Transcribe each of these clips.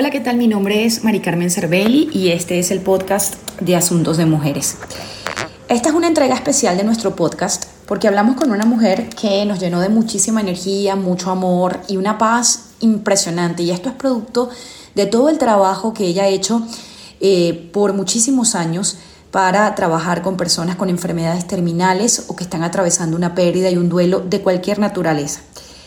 Hola, ¿qué tal? Mi nombre es Mari Carmen Cervelli y este es el podcast de Asuntos de Mujeres. Esta es una entrega especial de nuestro podcast porque hablamos con una mujer que nos llenó de muchísima energía, mucho amor y una paz impresionante. Y esto es producto de todo el trabajo que ella ha hecho eh, por muchísimos años para trabajar con personas con enfermedades terminales o que están atravesando una pérdida y un duelo de cualquier naturaleza.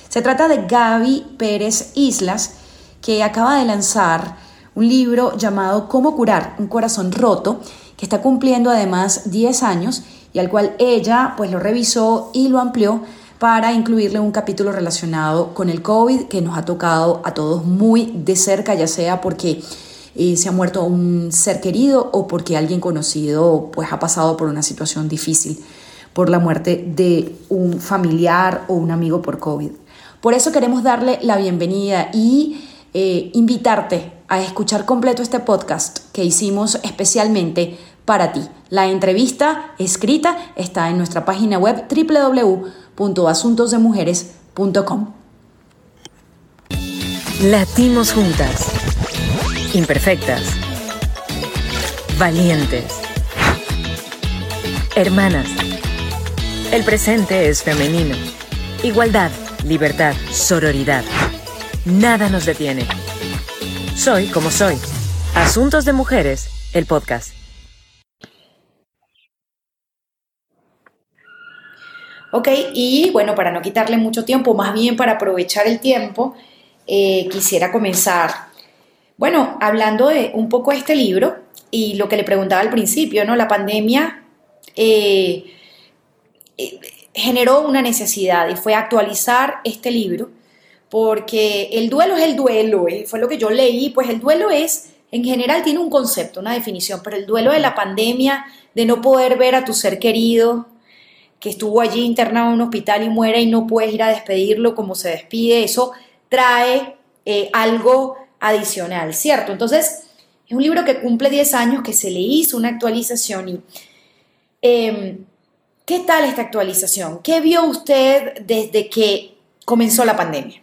Se trata de Gaby Pérez Islas, que acaba de lanzar un libro llamado Cómo curar un corazón roto, que está cumpliendo además 10 años y al cual ella pues lo revisó y lo amplió para incluirle un capítulo relacionado con el COVID que nos ha tocado a todos muy de cerca, ya sea porque eh, se ha muerto un ser querido o porque alguien conocido pues ha pasado por una situación difícil por la muerte de un familiar o un amigo por COVID. Por eso queremos darle la bienvenida y eh, invitarte a escuchar completo este podcast que hicimos especialmente para ti. La entrevista escrita está en nuestra página web www.asuntosdemujeres.com. Latimos juntas, imperfectas, valientes, hermanas. El presente es femenino. Igualdad, libertad, sororidad. Nada nos detiene. Soy como soy. Asuntos de Mujeres, el podcast. Ok, y bueno, para no quitarle mucho tiempo, más bien para aprovechar el tiempo, eh, quisiera comenzar, bueno, hablando de un poco este libro y lo que le preguntaba al principio, ¿no? La pandemia eh, eh, generó una necesidad y fue actualizar este libro porque el duelo es el duelo, eh, fue lo que yo leí, pues el duelo es, en general tiene un concepto, una definición, pero el duelo de la pandemia, de no poder ver a tu ser querido, que estuvo allí internado en un hospital y muere y no puedes ir a despedirlo como se despide, eso trae eh, algo adicional, ¿cierto? Entonces, es un libro que cumple 10 años, que se le hizo una actualización. Em, ¿Qué tal esta actualización? ¿Qué vio usted desde que comenzó la pandemia?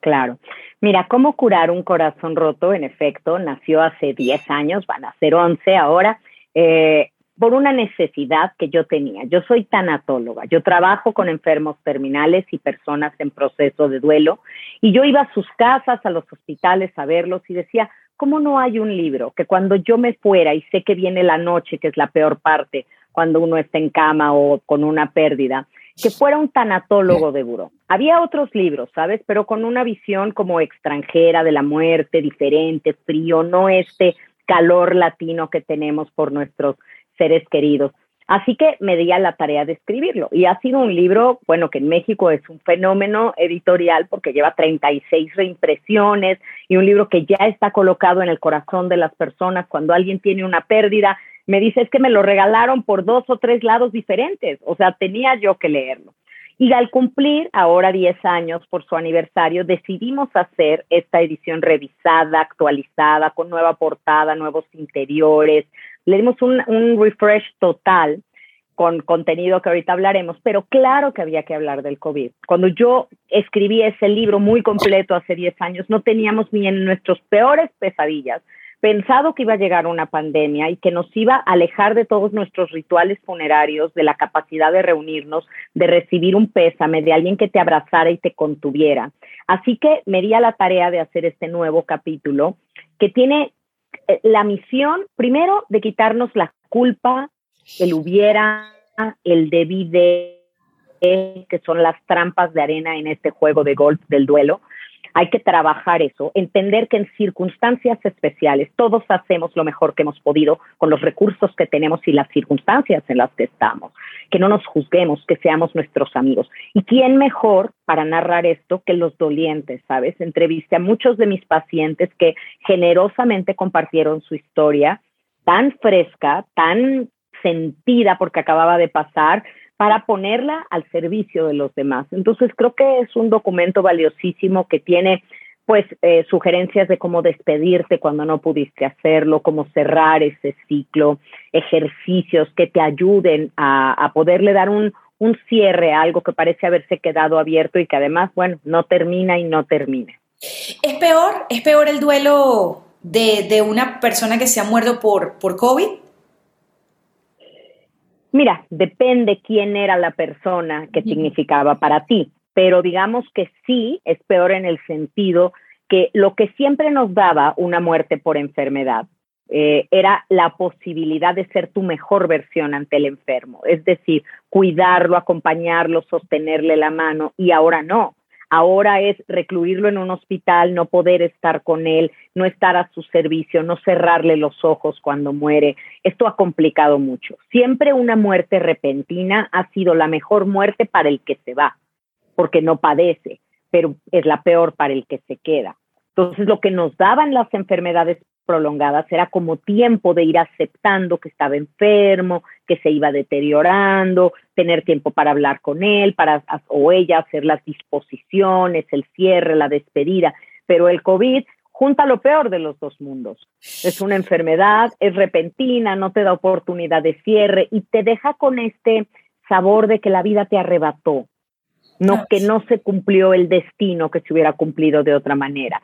Claro. Mira, cómo curar un corazón roto, en efecto, nació hace 10 años, van a ser 11 ahora, eh, por una necesidad que yo tenía. Yo soy tanatóloga, yo trabajo con enfermos terminales y personas en proceso de duelo, y yo iba a sus casas, a los hospitales a verlos y decía, ¿cómo no hay un libro que cuando yo me fuera y sé que viene la noche, que es la peor parte, cuando uno está en cama o con una pérdida, que fuera un tanatólogo de buró. Había otros libros, ¿sabes? Pero con una visión como extranjera de la muerte, diferente, frío, no este calor latino que tenemos por nuestros seres queridos. Así que me di a la tarea de escribirlo. Y ha sido un libro, bueno, que en México es un fenómeno editorial porque lleva 36 reimpresiones y un libro que ya está colocado en el corazón de las personas cuando alguien tiene una pérdida me dice, es que me lo regalaron por dos o tres lados diferentes, o sea, tenía yo que leerlo. Y al cumplir ahora 10 años por su aniversario, decidimos hacer esta edición revisada, actualizada, con nueva portada, nuevos interiores. Le dimos un, un refresh total con contenido que ahorita hablaremos, pero claro que había que hablar del COVID. Cuando yo escribí ese libro muy completo hace 10 años, no teníamos ni en nuestros peores pesadillas pensado que iba a llegar una pandemia y que nos iba a alejar de todos nuestros rituales funerarios, de la capacidad de reunirnos, de recibir un pésame, de alguien que te abrazara y te contuviera. Así que me di a la tarea de hacer este nuevo capítulo que tiene eh, la misión, primero, de quitarnos la culpa, el hubiera, el debí de, que son las trampas de arena en este juego de golf del duelo, hay que trabajar eso, entender que en circunstancias especiales todos hacemos lo mejor que hemos podido con los recursos que tenemos y las circunstancias en las que estamos. Que no nos juzguemos, que seamos nuestros amigos. ¿Y quién mejor para narrar esto que los dolientes, sabes? Entrevisté a muchos de mis pacientes que generosamente compartieron su historia tan fresca, tan sentida porque acababa de pasar, para ponerla al servicio de los demás. Entonces creo que es un documento valiosísimo que tiene pues eh, sugerencias de cómo despedirte cuando no pudiste hacerlo, cómo cerrar ese ciclo, ejercicios que te ayuden a, poderle dar un, cierre a algo que parece haberse quedado abierto y que además, bueno, no termina y no termina. ¿Es peor, es peor el duelo de, una persona que se ha muerto por, por COVID? Mira, depende quién era la persona que significaba para ti, pero digamos que sí es peor en el sentido que lo que siempre nos daba una muerte por enfermedad eh, era la posibilidad de ser tu mejor versión ante el enfermo, es decir, cuidarlo, acompañarlo, sostenerle la mano, y ahora no. Ahora es recluirlo en un hospital, no poder estar con él, no estar a su servicio, no cerrarle los ojos cuando muere. Esto ha complicado mucho. Siempre una muerte repentina ha sido la mejor muerte para el que se va, porque no padece, pero es la peor para el que se queda. Entonces, lo que nos daban las enfermedades prolongadas era como tiempo de ir aceptando que estaba enfermo, que se iba deteriorando, tener tiempo para hablar con él, para o ella hacer las disposiciones, el cierre, la despedida. Pero el COVID junta lo peor de los dos mundos. Es una enfermedad, es repentina, no te da oportunidad de cierre y te deja con este sabor de que la vida te arrebató, no que no se cumplió el destino que se hubiera cumplido de otra manera.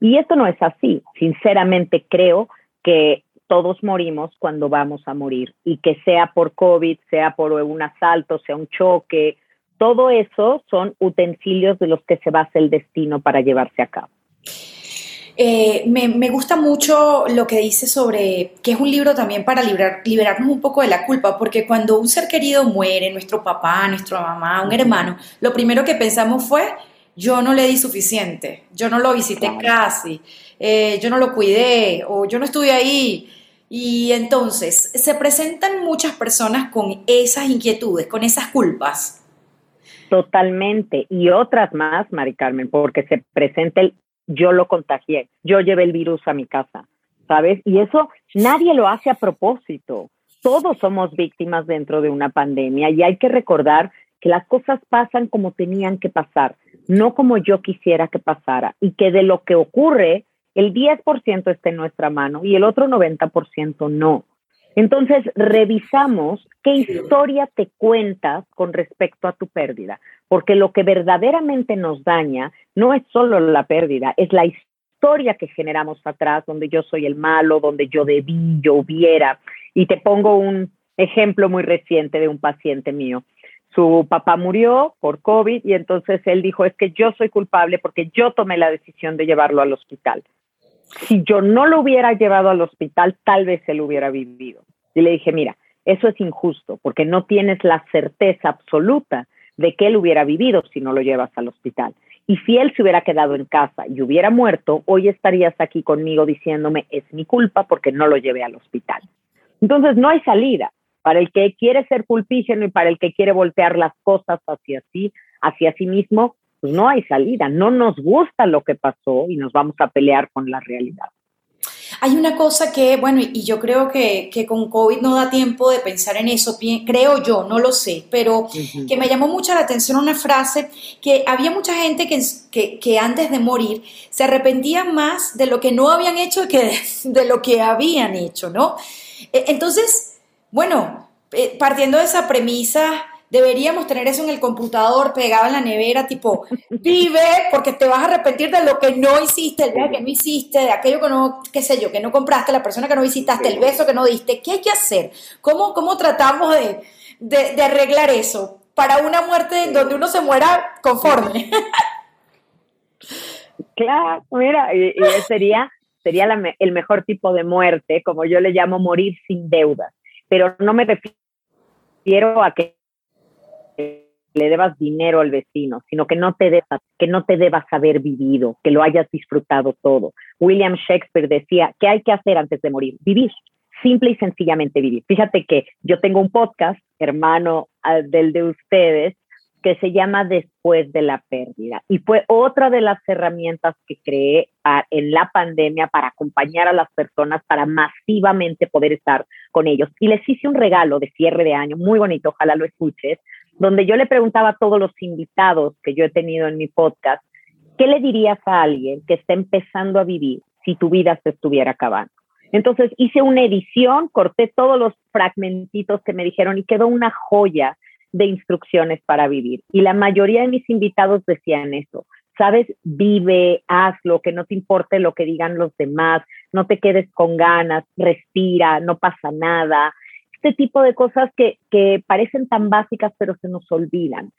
Y esto no es así. Sinceramente creo que todos morimos cuando vamos a morir y que sea por COVID, sea por un asalto, sea un choque, todo eso son utensilios de los que se basa el destino para llevarse a cabo. Eh, me, gusta mucho lo que dice sobre que es un libro también para liberarnos un poco de la culpa, porque cuando un ser querido muere, nuestro papá, nuestra mamá, un hermano, lo primero que pensamos fue, yo no le di suficiente, yo no lo visité casi, eh, yo no lo cuidé o yo no estuve ahí. Y entonces se presentan muchas personas con esas inquietudes, con esas culpas. Totalmente. Y otras más, Mari Carmen, porque se presenta el yo lo contagié, yo llevé el virus a mi casa, ¿sabes? Y eso nadie lo hace a propósito. Todos somos víctimas dentro de una pandemia y hay que recordar que las cosas pasan como tenían que pasar no como yo quisiera que pasara, y que de lo que ocurre, el 10% está en nuestra mano y el otro 90% no. Entonces, revisamos qué historia te cuentas con respecto a tu pérdida, porque lo que verdaderamente nos daña no es solo la pérdida, es la historia que generamos atrás, donde yo soy el malo, donde yo debí, yo hubiera. Y te pongo un ejemplo muy reciente de un paciente mío su papá murió por COVID y entonces él dijo, es que yo soy culpable porque yo tomé la decisión de llevarlo al hospital. Si yo no lo hubiera llevado al hospital, tal vez él hubiera vivido. Y le dije, mira, eso es injusto porque no tienes la certeza absoluta de que él hubiera vivido si no lo llevas al hospital. Y si él se hubiera quedado en casa y hubiera muerto, hoy estarías aquí conmigo diciéndome, es mi culpa porque no lo llevé al hospital. Entonces no hay salida para el que quiere ser pulpígeno y para el que quiere voltear las cosas hacia sí, hacia sí mismo, pues no hay salida, no nos gusta lo que pasó y nos vamos a pelear con la realidad. Hay una cosa que, bueno, y yo creo que, con COVID no da tiempo de pensar en eso, creo yo, no lo sé, pero que me llamó mucho la atención una frase que había mucha gente que, que, antes de morir se arrepentía más de lo que no habían hecho que de lo que habían hecho, ¿no? E, entonces, bueno, eh, partiendo de esa premisa, deberíamos tener eso en el computador pegado en la nevera, tipo, vive porque te vas a arrepentir de lo que no hiciste, el viaje que no hiciste, de aquello que no, qué sé yo, que no compraste, la persona que no visitaste, el beso que no diste. ¿Qué hay que hacer? ¿Cómo, cómo tratamos de, de, arreglar eso para una muerte en donde uno se muera conforme? Claro, mira, y, sería, sería el mejor tipo de muerte, como yo le llamo morir sin deudas pero no me refiero a que le debas dinero al vecino, sino que no te debas, que no te debas haber vivido, que lo hayas disfrutado todo. William Shakespeare decía, ¿qué hay que hacer antes de morir? Vivir, simple y sencillamente vivir. Fíjate que yo tengo un podcast, hermano ah, del de ustedes, que se llama Después de la pérdida. Y fue otra de las herramientas que creé en la pandemia para acompañar a las personas, para masivamente poder estar con ellos. Y les hice un regalo de cierre de año, muy bonito, ojalá lo escuches, donde yo le preguntaba a todos los invitados que yo he tenido en mi podcast, ¿qué le dirías a alguien que está empezando a vivir si tu vida se estuviera acabando? Entonces hice una edición, corté todos los fragmentitos que me dijeron y quedó una joya de instrucciones para vivir. Y la mayoría de mis invitados decían eso. sabes, vive, hazlo, que no te importe lo que digan los demás, no te quedes con ganas, respira, no pasa nada. Este tipo de cosas que, que parecen tan básicas pero se nos olvidan.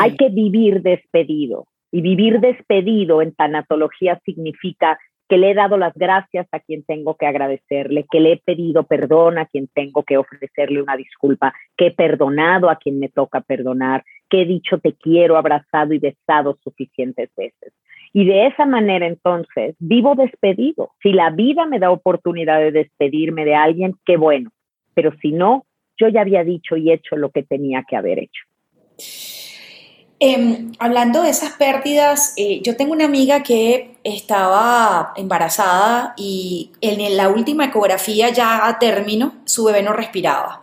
Hay que vivir despedido. Y vivir despedido en tanatología significa que le he dado las gracias a quien tengo que agradecerle, que le he pedido perdón a quien tengo que ofrecerle una disculpa, que he perdonado a quien me toca perdonar, que he dicho te quiero, abrazado y besado suficientes veces. Y de esa manera entonces vivo despedido. Si la vida me da oportunidad de despedirme de alguien, qué bueno. Pero si no, yo ya había dicho y hecho lo que tenía que haber hecho. Em, hablando de esas pérdidas, eh, yo tengo una amiga que estaba embarazada y en la última ecografía ya a término su bebé no respiraba.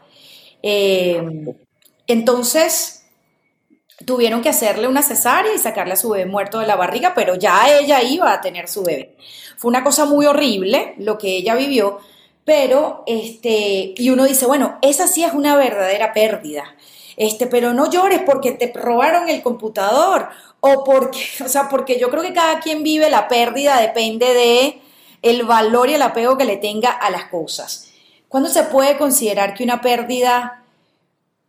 Em, entonces tuvieron que hacerle una cesárea y sacarle a su bebé muerto de la barriga, pero ya ella iba a tener su bebé. Fue una cosa muy horrible lo que ella vivió, pero este, y uno dice, bueno, esa sí es una verdadera pérdida este, pero no llores porque te robaron el computador o porque, o sea, porque yo creo que cada quien vive la pérdida depende de el valor y el apego que le tenga a las cosas. ¿Cuándo se puede considerar que una pérdida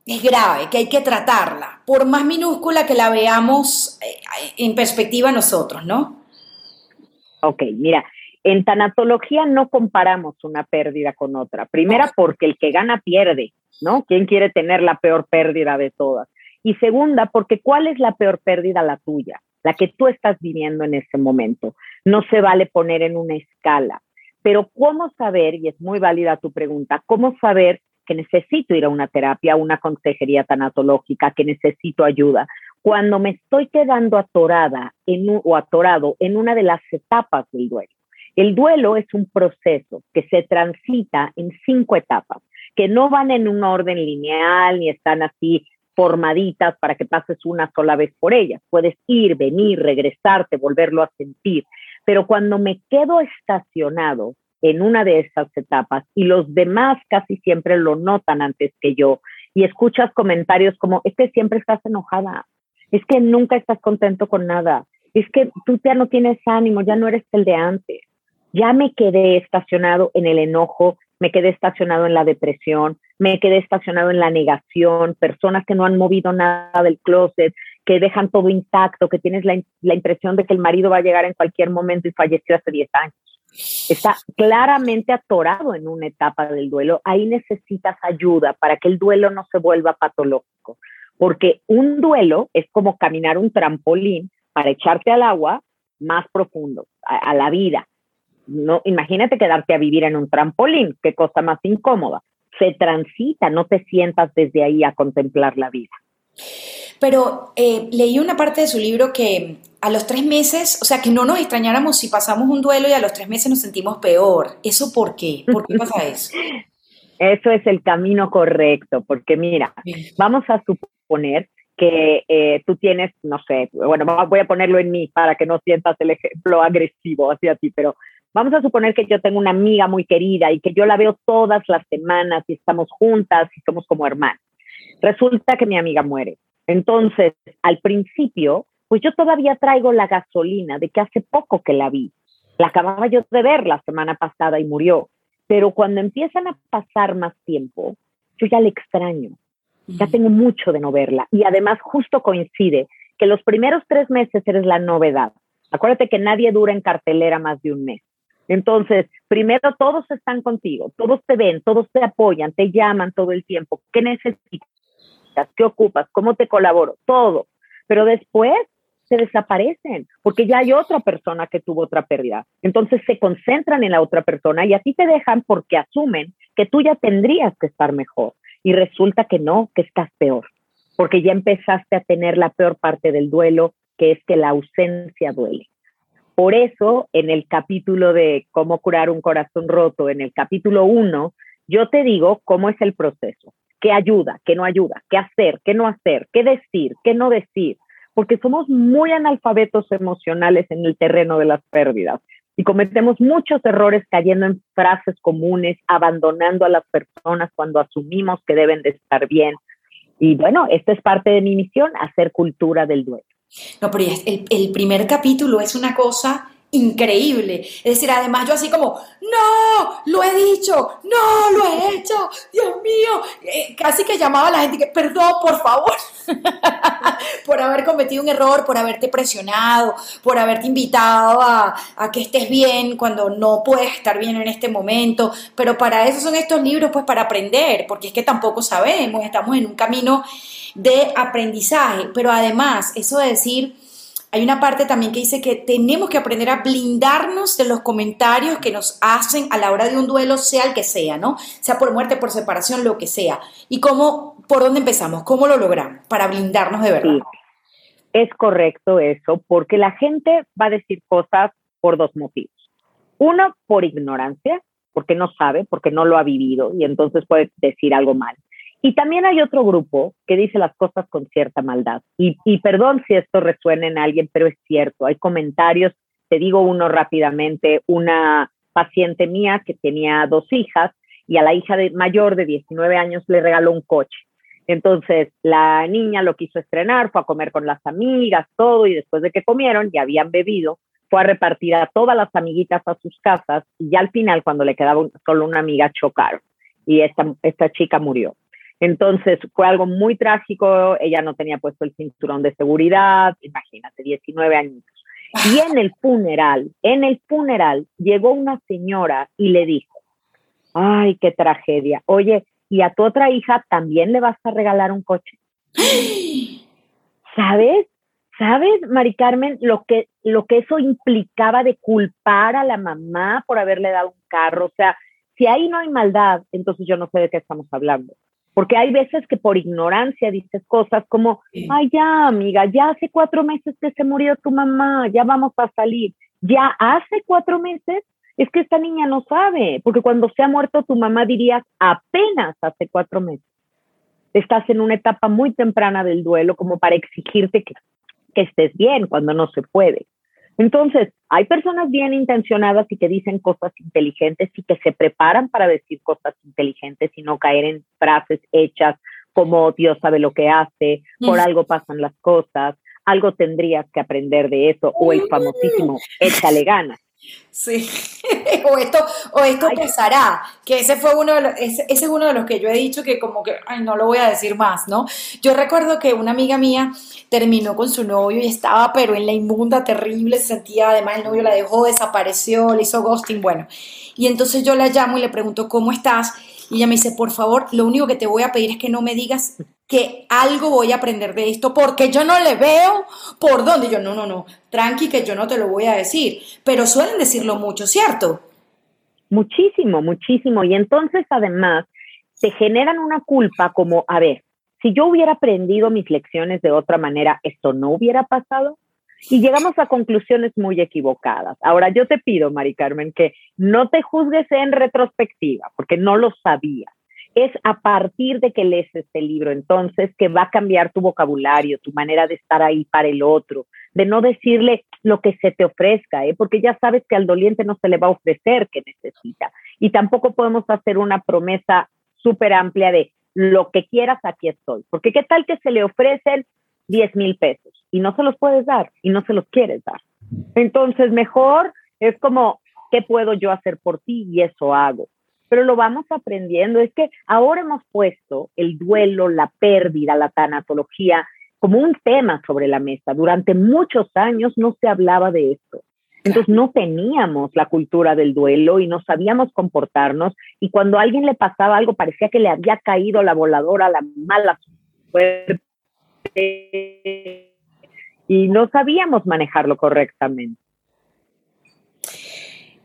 es grave, que hay que tratarla, por más minúscula que la veamos eh, en perspectiva nosotros, ¿no? Ok, mira, en tanatología no comparamos una pérdida con otra. Primera, porque el que gana pierde. ¿No? ¿Quién quiere tener la peor pérdida de todas? Y segunda, porque ¿cuál es la peor pérdida? La tuya, la que tú estás viviendo en ese momento. No se vale poner en una escala. Pero ¿cómo saber, y es muy válida tu pregunta, cómo saber que necesito ir a una terapia, a una consejería tanatológica, que necesito ayuda? Cuando me estoy quedando atorada en o atorado en una de las etapas del duelo. El duelo es un proceso que se transita en cinco etapas que no van en un orden lineal ni están así formaditas para que pases una sola vez por ellas. Puedes ir, venir, regresarte, volverlo a sentir. Pero cuando me quedo estacionado en una de esas etapas y los demás casi siempre lo notan antes que yo y escuchas comentarios como, es que siempre estás enojada, es que nunca estás contento con nada, es que tú ya no tienes ánimo, ya no eres el de antes. Ya me quedé estacionado en el enojo, me quedé estacionado en la depresión, me quedé estacionado en la negación, personas que no han movido nada del closet, que dejan todo intacto, que tienes la, impresión de que el marido va a llegar en cualquier momento y falleció hace 10 años. Está claramente atorado en una etapa del duelo. Ahí necesitas ayuda para que el duelo no se vuelva patológico. Porque un duelo es como caminar un trampolín para echarte al agua más profundo, a la vida no, imagínate quedarte a vivir en un trampolín, qué cosa más incómoda. Se transita, no te sientas desde ahí a contemplar la vida. Pero eh, leí una parte de su libro que a los tres meses, o sea, que no nos extrañáramos si pasamos un duelo y a los tres meses nos sentimos peor. ¿Eso por qué? ¿Por qué pasa eso? eso es el camino correcto, porque mira, vamos a suponer que eh, tú tienes, no sé, bueno, voy a ponerlo en mí para que no sientas el ejemplo agresivo hacia ti, pero Vamos a suponer que yo tengo una amiga muy querida y que yo la veo todas las semanas y estamos juntas y somos como hermanas. Resulta que mi amiga muere. Entonces, al principio, pues yo todavía traigo la gasolina de que hace poco que la vi. La acababa yo de ver la semana pasada y murió. Pero cuando empiezan a pasar más tiempo, yo ya le extraño. Ya tengo mucho de no verla. Y además justo coincide que los primeros tres meses eres la novedad. Acuérdate que nadie dura en cartelera más de un mes. Entonces, primero todos están contigo, todos te ven, todos te apoyan, te llaman todo el tiempo. ¿Qué necesitas? ¿Qué ocupas? ¿Cómo te colaboro? Todo. Pero después se desaparecen porque ya hay otra persona que tuvo otra pérdida. Entonces se concentran en la otra persona y así te dejan porque asumen que tú ya tendrías que estar mejor. Y resulta que no, que estás peor, porque ya empezaste a tener la peor parte del duelo, que es que la ausencia duele. Por eso, en el capítulo de cómo curar un corazón roto, en el capítulo 1, yo te digo cómo es el proceso, qué ayuda, qué no ayuda, qué hacer, qué no hacer, qué decir, qué no decir, porque somos muy analfabetos emocionales en el terreno de las pérdidas y cometemos muchos errores cayendo en frases comunes, abandonando a las personas cuando asumimos que deben de estar bien. Y bueno, esta es parte de mi misión, hacer cultura del duelo. No, pero el, el primer capítulo es una cosa increíble. Es decir, además yo así como, no, lo he dicho, no, lo he hecho, Dios mío, eh, casi que llamaba a la gente que, perdón, por favor, por haber cometido un error, por haberte presionado, por haberte invitado a, a, que estés bien cuando no puedes estar bien en este momento. Pero para eso son estos libros, pues para aprender, porque es que tampoco sabemos, estamos en un camino de aprendizaje, pero además, eso de decir, hay una parte también que dice que tenemos que aprender a blindarnos de los comentarios que nos hacen a la hora de un duelo, sea el que sea, ¿no? Sea por muerte, por separación, lo que sea. ¿Y cómo, por dónde empezamos? ¿Cómo lo logramos para blindarnos de verdad? es correcto eso, porque la gente va a decir cosas por dos motivos. Uno, por ignorancia, porque no sabe, porque no lo ha vivido y entonces puede decir algo mal. Y también hay otro grupo que dice las cosas con cierta maldad. Y, perdón si esto resuena en alguien, pero es cierto. Hay comentarios, te digo uno rápidamente, una paciente mía que tenía dos hijas y a la hija mayor de 19 años le regaló un coche. Entonces la niña lo quiso estrenar, fue a comer con las amigas, todo, y después de que comieron y habían bebido, fue a repartir a todas las amiguitas a sus casas y ya al final, cuando le quedaba solo una amiga, chocaron y esta chica murió. Entonces fue algo muy trágico, ella no tenía puesto el cinturón de seguridad, imagínate, 19 años. Y en el funeral, en el funeral llegó una señora y le dijo, ay, qué tragedia, oye, y a tu otra hija también le vas a regalar un coche. ¿Sabes? ¿Sabes, Mari Carmen, lo que, lo que eso implicaba de culpar a la mamá por haberle dado un carro? O sea, si ahí no hay maldad, entonces yo no sé de qué estamos hablando. Porque hay veces que por ignorancia dices cosas como, ay, ya, amiga, ya hace cuatro meses que se murió tu mamá, ya vamos a salir. Ya hace cuatro meses, es que esta niña no sabe, porque cuando se ha muerto tu mamá dirías apenas hace cuatro meses. Estás en una etapa muy temprana del duelo como para exigirte que, que estés bien cuando no se puede. Entonces, hay personas bien intencionadas y que dicen cosas inteligentes y que se preparan para decir cosas inteligentes y no caer en frases hechas como Dios sabe lo que hace, por algo pasan las cosas, algo tendrías que aprender de eso, o el famosísimo, échale ganas. Sí, o esto, o esto pasará, que ese fue uno de los, ese, es uno de los que yo he dicho que como que, ay, no lo voy a decir más, ¿no? Yo recuerdo que una amiga mía terminó con su novio y estaba pero en la inmunda terrible, se sentía, además el novio la dejó, desapareció, le hizo ghosting, bueno. Y entonces yo la llamo y le pregunto, ¿cómo estás? Y ella me dice, por favor, lo único que te voy a pedir es que no me digas que algo voy a aprender de esto, porque yo no le veo por dónde. yo, no, no, no, tranqui, que yo no te lo voy a decir. Pero suelen decirlo mucho, ¿cierto? Muchísimo, muchísimo. Y entonces, además, te generan una culpa como, a ver, si yo hubiera aprendido mis lecciones de otra manera, ¿esto no hubiera pasado? Y llegamos a conclusiones muy equivocadas. Ahora, yo te pido, Mari Carmen, que no te juzgues en retrospectiva, porque no lo sabías es a partir de que lees este libro, entonces, que va a cambiar tu vocabulario, tu manera de estar ahí para el otro, de no decirle lo que se te ofrezca, ¿eh? porque ya sabes que al doliente no se le va a ofrecer que necesita. Y tampoco podemos hacer una promesa súper amplia de lo que quieras, aquí estoy. Porque qué tal que se le ofrecen 10 mil pesos y no se los puedes dar y no se los quieres dar. Entonces, mejor es como, ¿qué puedo yo hacer por ti? Y eso hago pero lo vamos aprendiendo. Es que ahora hemos puesto el duelo, la pérdida, la tanatología como un tema sobre la mesa. Durante muchos años no se hablaba de esto. Entonces no teníamos la cultura del duelo y no sabíamos comportarnos y cuando a alguien le pasaba algo parecía que le había caído la voladora, la mala suerte y no sabíamos manejarlo correctamente.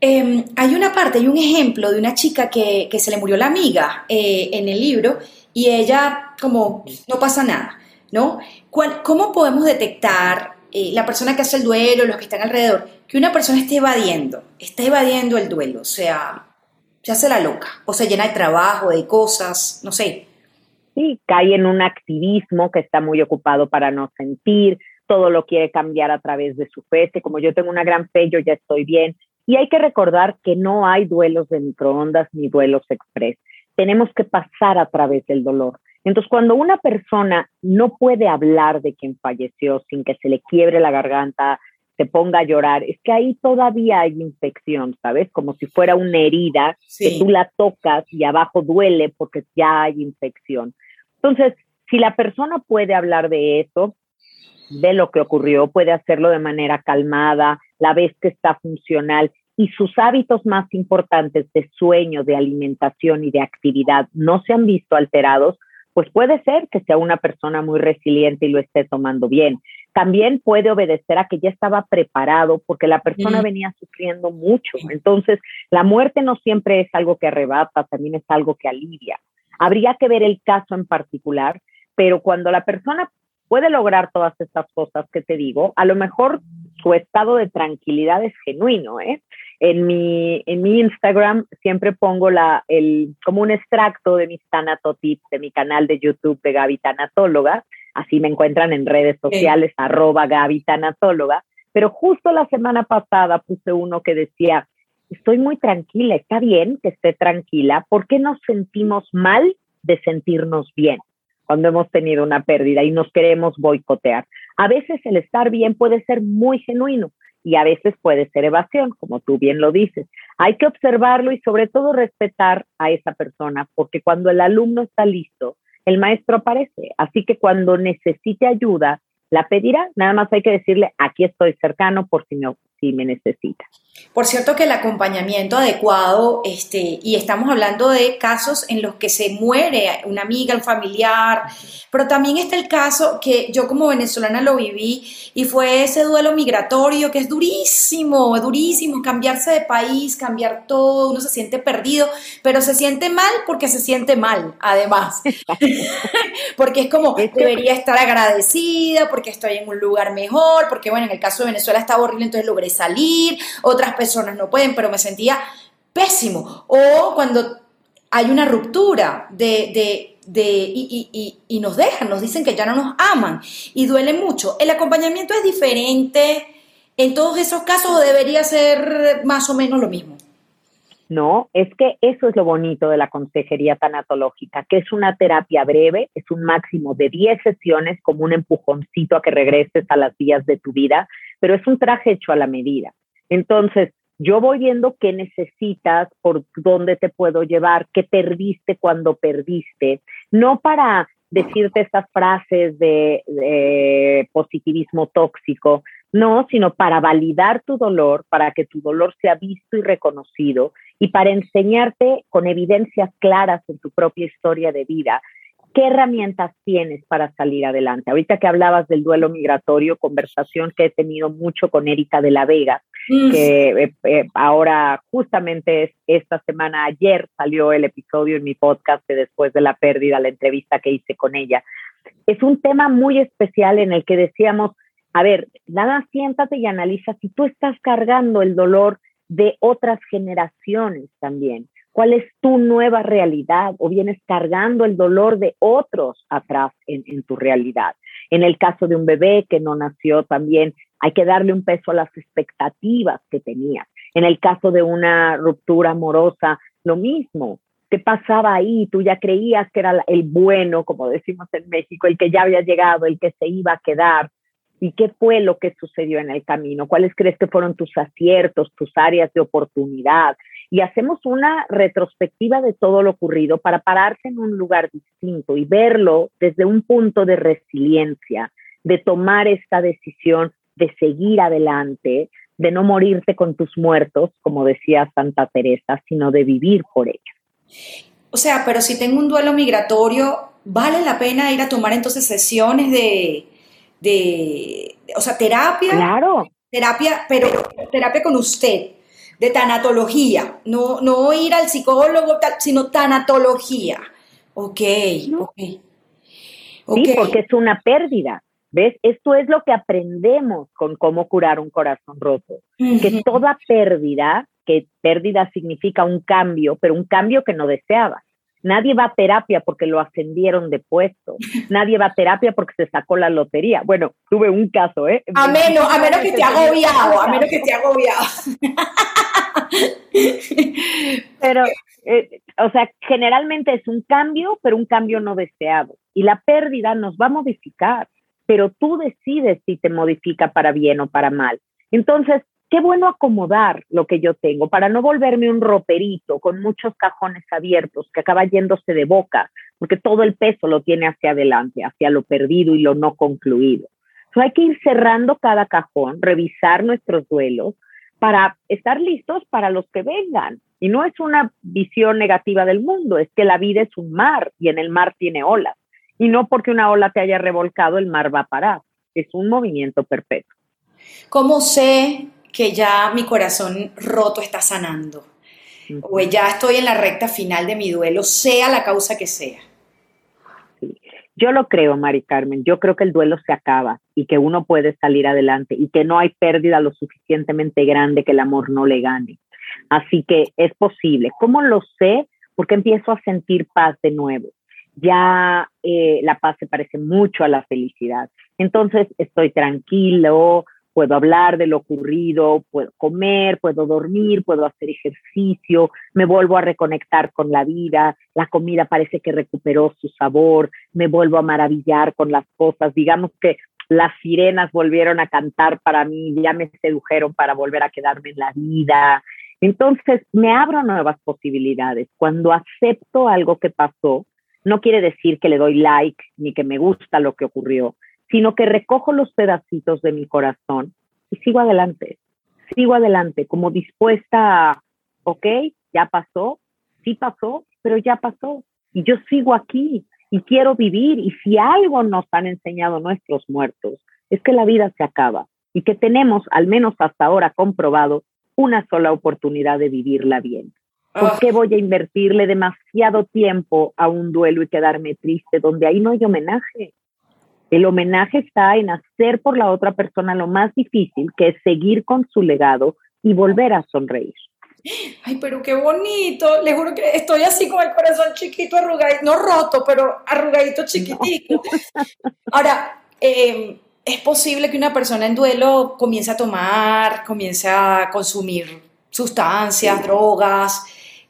Em, hay una parte, hay un ejemplo de una chica que, se le murió la amiga eh, en el libro y ella como no pasa nada, ¿no? ¿Cómo podemos detectar eh, la persona que hace el duelo, los que están alrededor, que una persona esté evadiendo, está evadiendo el duelo, o sea, se hace la loca, o se llena de trabajo, de cosas, no sé. Sí, cae en un activismo que está muy ocupado para no sentir, todo lo quiere cambiar a través de su fe, como yo tengo una gran fe, yo ya estoy bien, y hay que recordar que no hay duelos de microondas ni duelos express. Tenemos que pasar a través del dolor. Entonces, cuando una persona no puede hablar de quien falleció sin que se le quiebre la garganta, se ponga a llorar, es que ahí todavía hay infección, ¿sabes? Como si fuera una herida que tú la tocas y abajo duele porque ya hay infección. Entonces, si la persona puede hablar de eso, de lo que ocurrió, puede hacerlo de manera calmada, la vez que está funcional y sus hábitos más importantes de sueño, de alimentación y de actividad no se han visto alterados, pues puede ser que sea una persona muy resiliente y lo esté tomando bien. También puede obedecer a que ya estaba preparado porque la persona venía sufriendo mucho. Entonces, la muerte no siempre es algo que arrebata, también es algo que alivia. Habría que ver el caso en particular, pero cuando la persona puede lograr todas estas cosas que te digo, a lo mejor su estado de tranquilidad es genuino, ¿eh? En mi, en mi Instagram siempre pongo la, el, como un extracto de mis tanatotips de mi canal de YouTube de Gaby Tanatóloga. Así me encuentran en redes sociales, arroba Gaby Tanatóloga. Pero justo la semana pasada puse uno que decía, estoy muy tranquila, está bien que esté tranquila, ¿por qué nos sentimos mal de sentirnos bien cuando hemos tenido una pérdida y nos queremos boicotear? A veces el estar bien puede ser muy genuino, y a veces puede ser evasión, como tú bien lo dices. Hay que observarlo y sobre todo respetar a esa persona, porque cuando el alumno está listo, el maestro aparece. Así que cuando necesite ayuda, la pedirá. Nada más hay que decirle, aquí estoy cercano por si me, si me necesita. Por cierto que el acompañamiento adecuado, este, y estamos hablando de casos en los que se muere una amiga, un familiar, pero también está el caso que yo como venezolana lo viví y fue ese duelo migratorio que es durísimo, durísimo, cambiarse de país, cambiar todo, uno se siente perdido, pero se siente mal porque se siente mal, además, porque es como debería estar agradecida, porque estoy en un lugar mejor, porque bueno, en el caso de Venezuela estaba horrible, entonces logré salir, otras personas no pueden, pero me sentía pésimo. O cuando hay una ruptura de, de, y, y, nos dejan, nos dicen que ya no nos aman y duele mucho. ¿El acompañamiento es diferente en todos esos casos debería ser más o menos lo mismo? No, es que eso es lo bonito de la consejería tanatológica, que es una terapia breve, es un máximo de 10 sesiones como un empujoncito a que regreses a las vías de tu vida, pero es un traje hecho a la medida. Entonces, yo voy viendo qué necesitas, por dónde te puedo llevar, qué perdiste cuando perdiste, no para decirte estas frases de, positivismo tóxico, no, sino para validar tu dolor, para que tu dolor sea visto y reconocido y para enseñarte con evidencias claras en tu propia historia de vida ¿Qué herramientas tienes para salir adelante? Ahorita que hablabas del duelo migratorio, conversación que he tenido mucho con Erika de la Vega, mm. que eh, eh, ahora justamente esta semana, ayer salió el episodio en mi podcast de después de la pérdida, la entrevista que hice con ella. Es un tema muy especial en el que decíamos, a ver, nada, siéntate y analiza si tú estás cargando el dolor de otras generaciones también cuál es tu nueva realidad o vienes cargando el dolor de otros atrás en, tu realidad. En el caso de un bebé que no nació también hay que darle un peso a las expectativas que tenía. En el caso de una ruptura amorosa, lo mismo. ¿Qué pasaba ahí? Tú ya creías que era el bueno, como decimos en México, el que ya había llegado, el que se iba a quedar. ¿Y qué fue lo que sucedió en el camino? ¿Cuáles crees que fueron tus aciertos, tus áreas de oportunidad? y hacemos una retrospectiva de todo lo ocurrido para pararse en un lugar distinto y verlo desde un punto de resiliencia, de tomar esta decisión de seguir adelante, de no morirte con tus muertos, como decía Santa Teresa, sino de vivir por ellos. O sea, pero si tengo un duelo migratorio, ¿vale la pena ir a tomar entonces sesiones de, de o sea, terapia? Claro. Terapia, pero terapia con usted, de tanatología, no, no ir al psicólogo, sino tanatología. Ok, ok. Sí, porque es una pérdida. ¿Ves? Esto es lo que aprendemos con cómo curar un corazón roto. Que toda pérdida, que pérdida significa un cambio, pero un cambio que no deseabas. Nadie va a terapia porque lo ascendieron de puesto. Nadie va a terapia porque se sacó la lotería. Bueno, tuve un caso, ¿eh? A menos, a menos que te agobiado, a menos que te agobiado. pero, eh, o sea, generalmente es un cambio, pero un cambio no deseado. Y la pérdida nos va a modificar, pero tú decides si te modifica para bien o para mal. Entonces, qué bueno acomodar lo que yo tengo para no volverme un roperito con muchos cajones abiertos que acaba yéndose de boca, porque todo el peso lo tiene hacia adelante, hacia lo perdido y lo no concluido. hay que ir cerrando cada cajón, revisar nuestros duelos para estar listos para los que vengan. Y no es una visión negativa del mundo, es que la vida es un mar y en el mar tiene olas. Y no porque una ola te haya revolcado, el mar va a parar. Es un movimiento perpetuo. ¿Cómo sé que ya mi corazón roto está sanando? O ya estoy en la recta final de mi duelo, sea la causa que sea. Yo lo creo, Mari Carmen. Yo creo que el duelo se acaba y que uno puede salir adelante y que no hay pérdida lo suficientemente grande que el amor no le gane. Así que es posible. ¿Cómo lo sé? Porque empiezo a sentir paz de nuevo. Ya eh, la paz se parece mucho a la felicidad. Entonces estoy tranquilo, puedo hablar de lo ocurrido, puedo comer, puedo dormir, puedo hacer ejercicio, me vuelvo a reconectar con la vida, la comida parece que recuperó su sabor, me vuelvo a maravillar con las cosas, digamos que las sirenas volvieron a cantar para mí, ya me sedujeron para volver a quedarme en la vida. Entonces me abro nuevas posibilidades. Cuando acepto algo que pasó, no quiere decir que le doy like ni que me gusta lo que ocurrió, sino que recojo los pedacitos de mi corazón y sigo adelante, sigo adelante, como dispuesta a, ok, ya pasó, sí pasó, pero ya pasó, y yo sigo aquí y quiero vivir, y si algo nos han enseñado nuestros muertos, es que la vida se acaba y que tenemos, al menos hasta ahora comprobado, una sola oportunidad de vivirla bien. ¿Por ah. qué voy a invertirle demasiado tiempo a un duelo y quedarme triste donde ahí no hay homenaje? El homenaje está en hacer por la otra persona lo más difícil, que es seguir con su legado y volver a sonreír. Ay, pero qué bonito. Le juro que estoy así con el corazón chiquito, arrugadito, no roto, pero arrugadito chiquitito. Ahora, em, es posible que una persona en duelo comience a tomar, comience a consumir sustancias, drogas.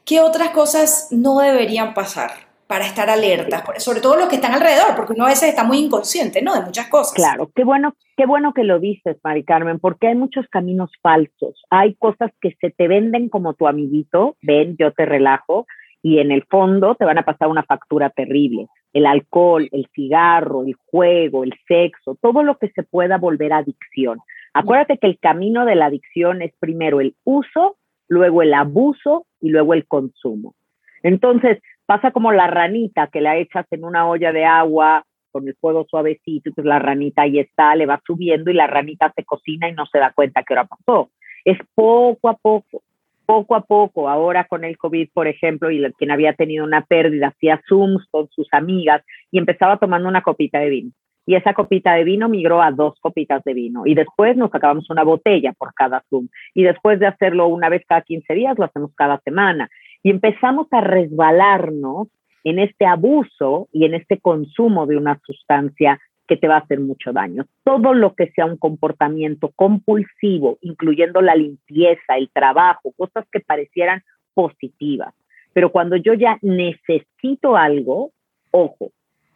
¿Qué otras cosas no deberían pasar? Para estar alertas, sobre todo los que están alrededor, porque uno a veces está muy inconsciente, ¿no? De muchas cosas. Claro, qué bueno, qué bueno que lo dices, Mari Carmen, porque hay muchos caminos falsos. Hay cosas que se te venden como tu amiguito, ven, yo te relajo, y en el fondo te van a pasar una factura terrible. El alcohol, el cigarro, el juego, el sexo, todo lo que se pueda volver adicción. Acuérdate que el camino de la adicción es primero el uso, luego el abuso y luego el consumo. Entonces, pasa como la ranita que la echas en una olla de agua con el fuego suavecito, pues la ranita ahí está, le va subiendo y la ranita se cocina y no se da cuenta que hora pasó. Es poco a poco, poco a poco. Ahora con el COVID, por ejemplo, y quien había tenido una pérdida, hacía Zooms con sus amigas y empezaba tomando una copita de vino. Y esa copita de vino migró a dos copitas de vino. Y después nos acabamos una botella por cada Zoom. Y después de hacerlo una vez cada 15 días, lo hacemos cada semana y empezamos a resbalarnos en este abuso y en este consumo de una sustancia que te va a hacer mucho daño. Todo lo que sea un comportamiento compulsivo, incluyendo la limpieza, el trabajo, cosas que parecieran positivas. Pero cuando yo ya necesito algo, ojo,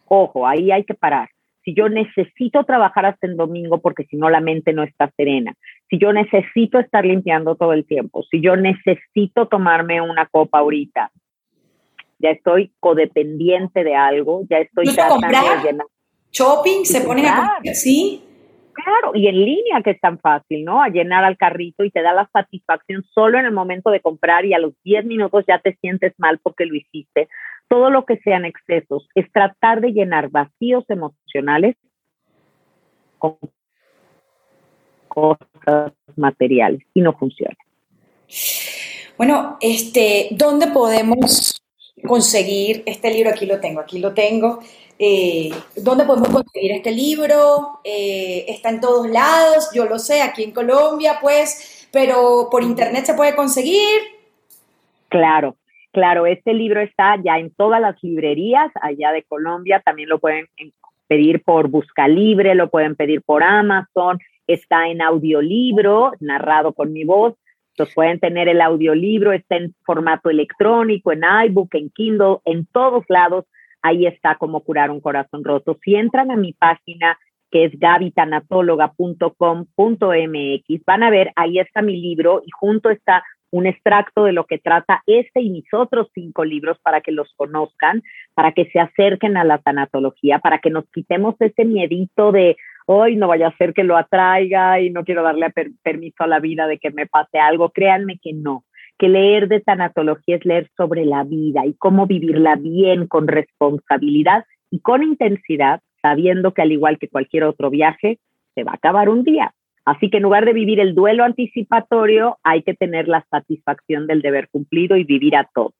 ojo, ahí hay que parar si yo necesito trabajar hasta el domingo porque si no la mente no está serena, si yo necesito estar limpiando todo el tiempo, si yo necesito tomarme una copa ahorita, ya estoy codependiente de algo, ya estoy tratando de llenar. Shopping, se pone a comprar, ¿sí? Claro, y en línea que es tan fácil, ¿no? A llenar al carrito y te da la satisfacción solo en el momento de comprar y a los 10 minutos ya te sientes mal porque lo hiciste todo lo que sean excesos, es tratar de llenar vacíos emocionales con cosas materiales y no funciona. Bueno, este, ¿dónde podemos conseguir este libro? Aquí lo tengo, aquí lo tengo. Eh, ¿Dónde podemos conseguir este libro? Eh, está en todos lados, yo lo sé, aquí en Colombia, pues, pero por internet se puede conseguir. Claro, Claro, este libro está ya en todas las librerías allá de Colombia, también lo pueden pedir por Busca Libre, lo pueden pedir por Amazon, está en audiolibro, narrado con mi voz, Entonces pueden tener el audiolibro, está en formato electrónico, en iBook, en Kindle, en todos lados. Ahí está cómo curar un corazón roto. Si entran a mi página que es gabitanatóloga.com.mx, van a ver, ahí está mi libro y junto está un extracto de lo que trata este y mis otros cinco libros para que los conozcan, para que se acerquen a la tanatología, para que nos quitemos ese miedito de hoy no vaya a ser que lo atraiga y no quiero darle permiso a la vida de que me pase algo. Créanme que no, que leer de tanatología es leer sobre la vida y cómo vivirla bien, con responsabilidad y con intensidad, sabiendo que al igual que cualquier otro viaje, se va a acabar un día. Así que en lugar de vivir el duelo anticipatorio, hay que tener la satisfacción del deber cumplido y vivir a todo.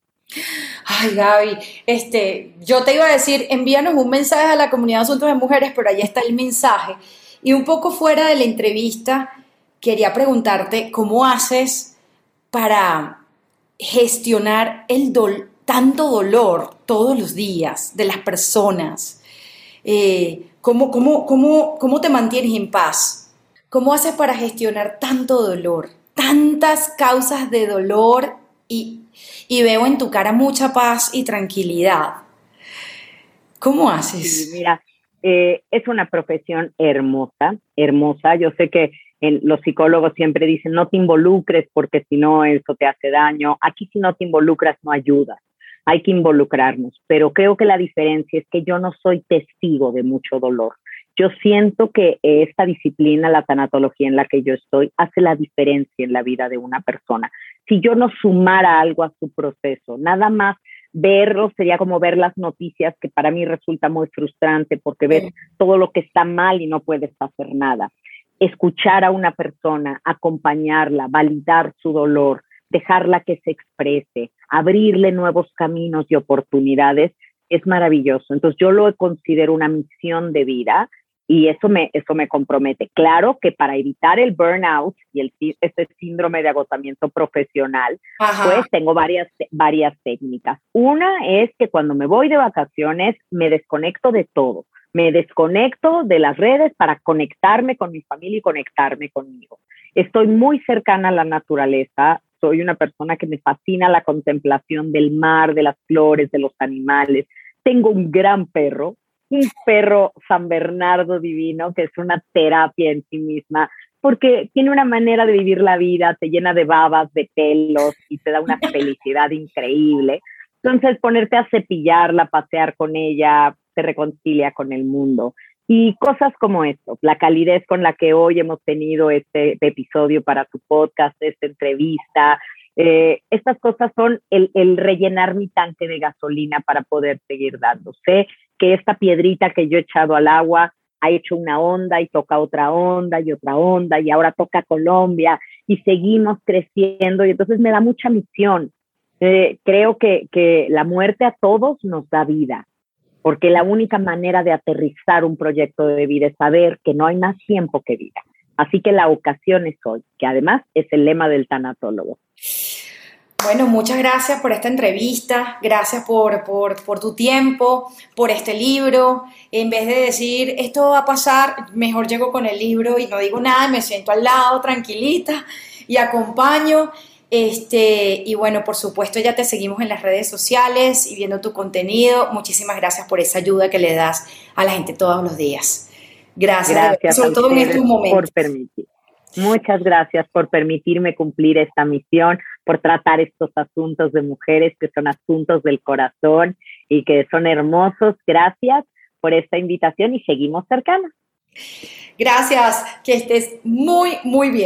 Ay, Gaby, este, yo te iba a decir, envíanos un mensaje a la comunidad de asuntos de mujeres, pero ahí está el mensaje. Y un poco fuera de la entrevista, quería preguntarte cómo haces para gestionar el tanto dolor todos los días de las personas. Eh, ¿cómo, cómo, cómo, ¿Cómo te mantienes en paz? ¿Cómo haces para gestionar tanto dolor? Tantas causas de dolor y y veo en tu cara mucha paz y tranquilidad. ¿Cómo haces? mira, eh, es una profesión hermosa, hermosa. Yo sé que los psicólogos siempre dicen no te involucres porque si no eso te hace daño. Aquí si no te involucras no ayudas. Hay que involucrarnos, pero creo que la diferencia es que yo no soy testigo de mucho dolor. Yo siento que esta disciplina, la tanatología en la que yo estoy, hace la diferencia en la vida de una persona si yo no sumara algo a su proceso. Nada más verlo sería como ver las noticias, que para mí resulta muy frustrante porque ves todo lo que está mal y no puedes hacer nada. Escuchar a una persona, acompañarla, validar su dolor, dejarla que se exprese, abrirle nuevos caminos y oportunidades, es maravilloso. Entonces yo lo considero una misión de vida y eso me, eso me compromete. Claro que para evitar el burnout y el, este síndrome de agotamiento profesional, pues tengo varias, varias técnicas. Una es que cuando me voy de vacaciones me desconecto de todo. Me desconecto de las redes para conectarme con mi familia y conectarme conmigo. Estoy muy cercana a la naturaleza. Soy una persona que me fascina la contemplación del mar, de las flores, de los animales. Tengo un gran perro, un perro San Bernardo divino, que es una terapia en sí misma, porque tiene una manera de vivir la vida, te llena de babas, de pelos y te da una felicidad increíble. Entonces, ponerte a cepillarla, pasear con ella, te reconcilia con el mundo. Y cosas como esto, la calidez con la que hoy hemos tenido este episodio para tu podcast, esta entrevista, eh, estas cosas son el, el, rellenar mi tanque de gasolina para poder seguir dando. Que esta piedrita que yo he echado al agua ha hecho una onda y toca otra onda y otra onda y ahora toca Colombia y seguimos creciendo y entonces me da mucha misión. Eh, creo que, que la muerte a todos nos da vida, porque la única manera de aterrizar un proyecto de vida es saber que no hay más tiempo que vida. Así que la ocasión es hoy, que además es el lema del tanatólogo. Bueno, muchas gracias por esta entrevista, gracias por, por, tu tiempo, por este libro. En vez de decir, esto va a pasar, mejor llego con el libro y no digo nada, me siento al lado, tranquilita, y acompaño. Este, y bueno, por supuesto, ya te seguimos en las redes sociales y viendo tu contenido. Muchísimas gracias por esa ayuda que le das a la gente todos los días. Gracias, gracias sobre todo en estos momentos. Por permitir. Muchas gracias por permitirme cumplir esta misión, por tratar estos asuntos de mujeres que son asuntos del corazón y que son hermosos. Gracias por esta invitación y seguimos cercanos. Gracias, que estés muy, muy bien.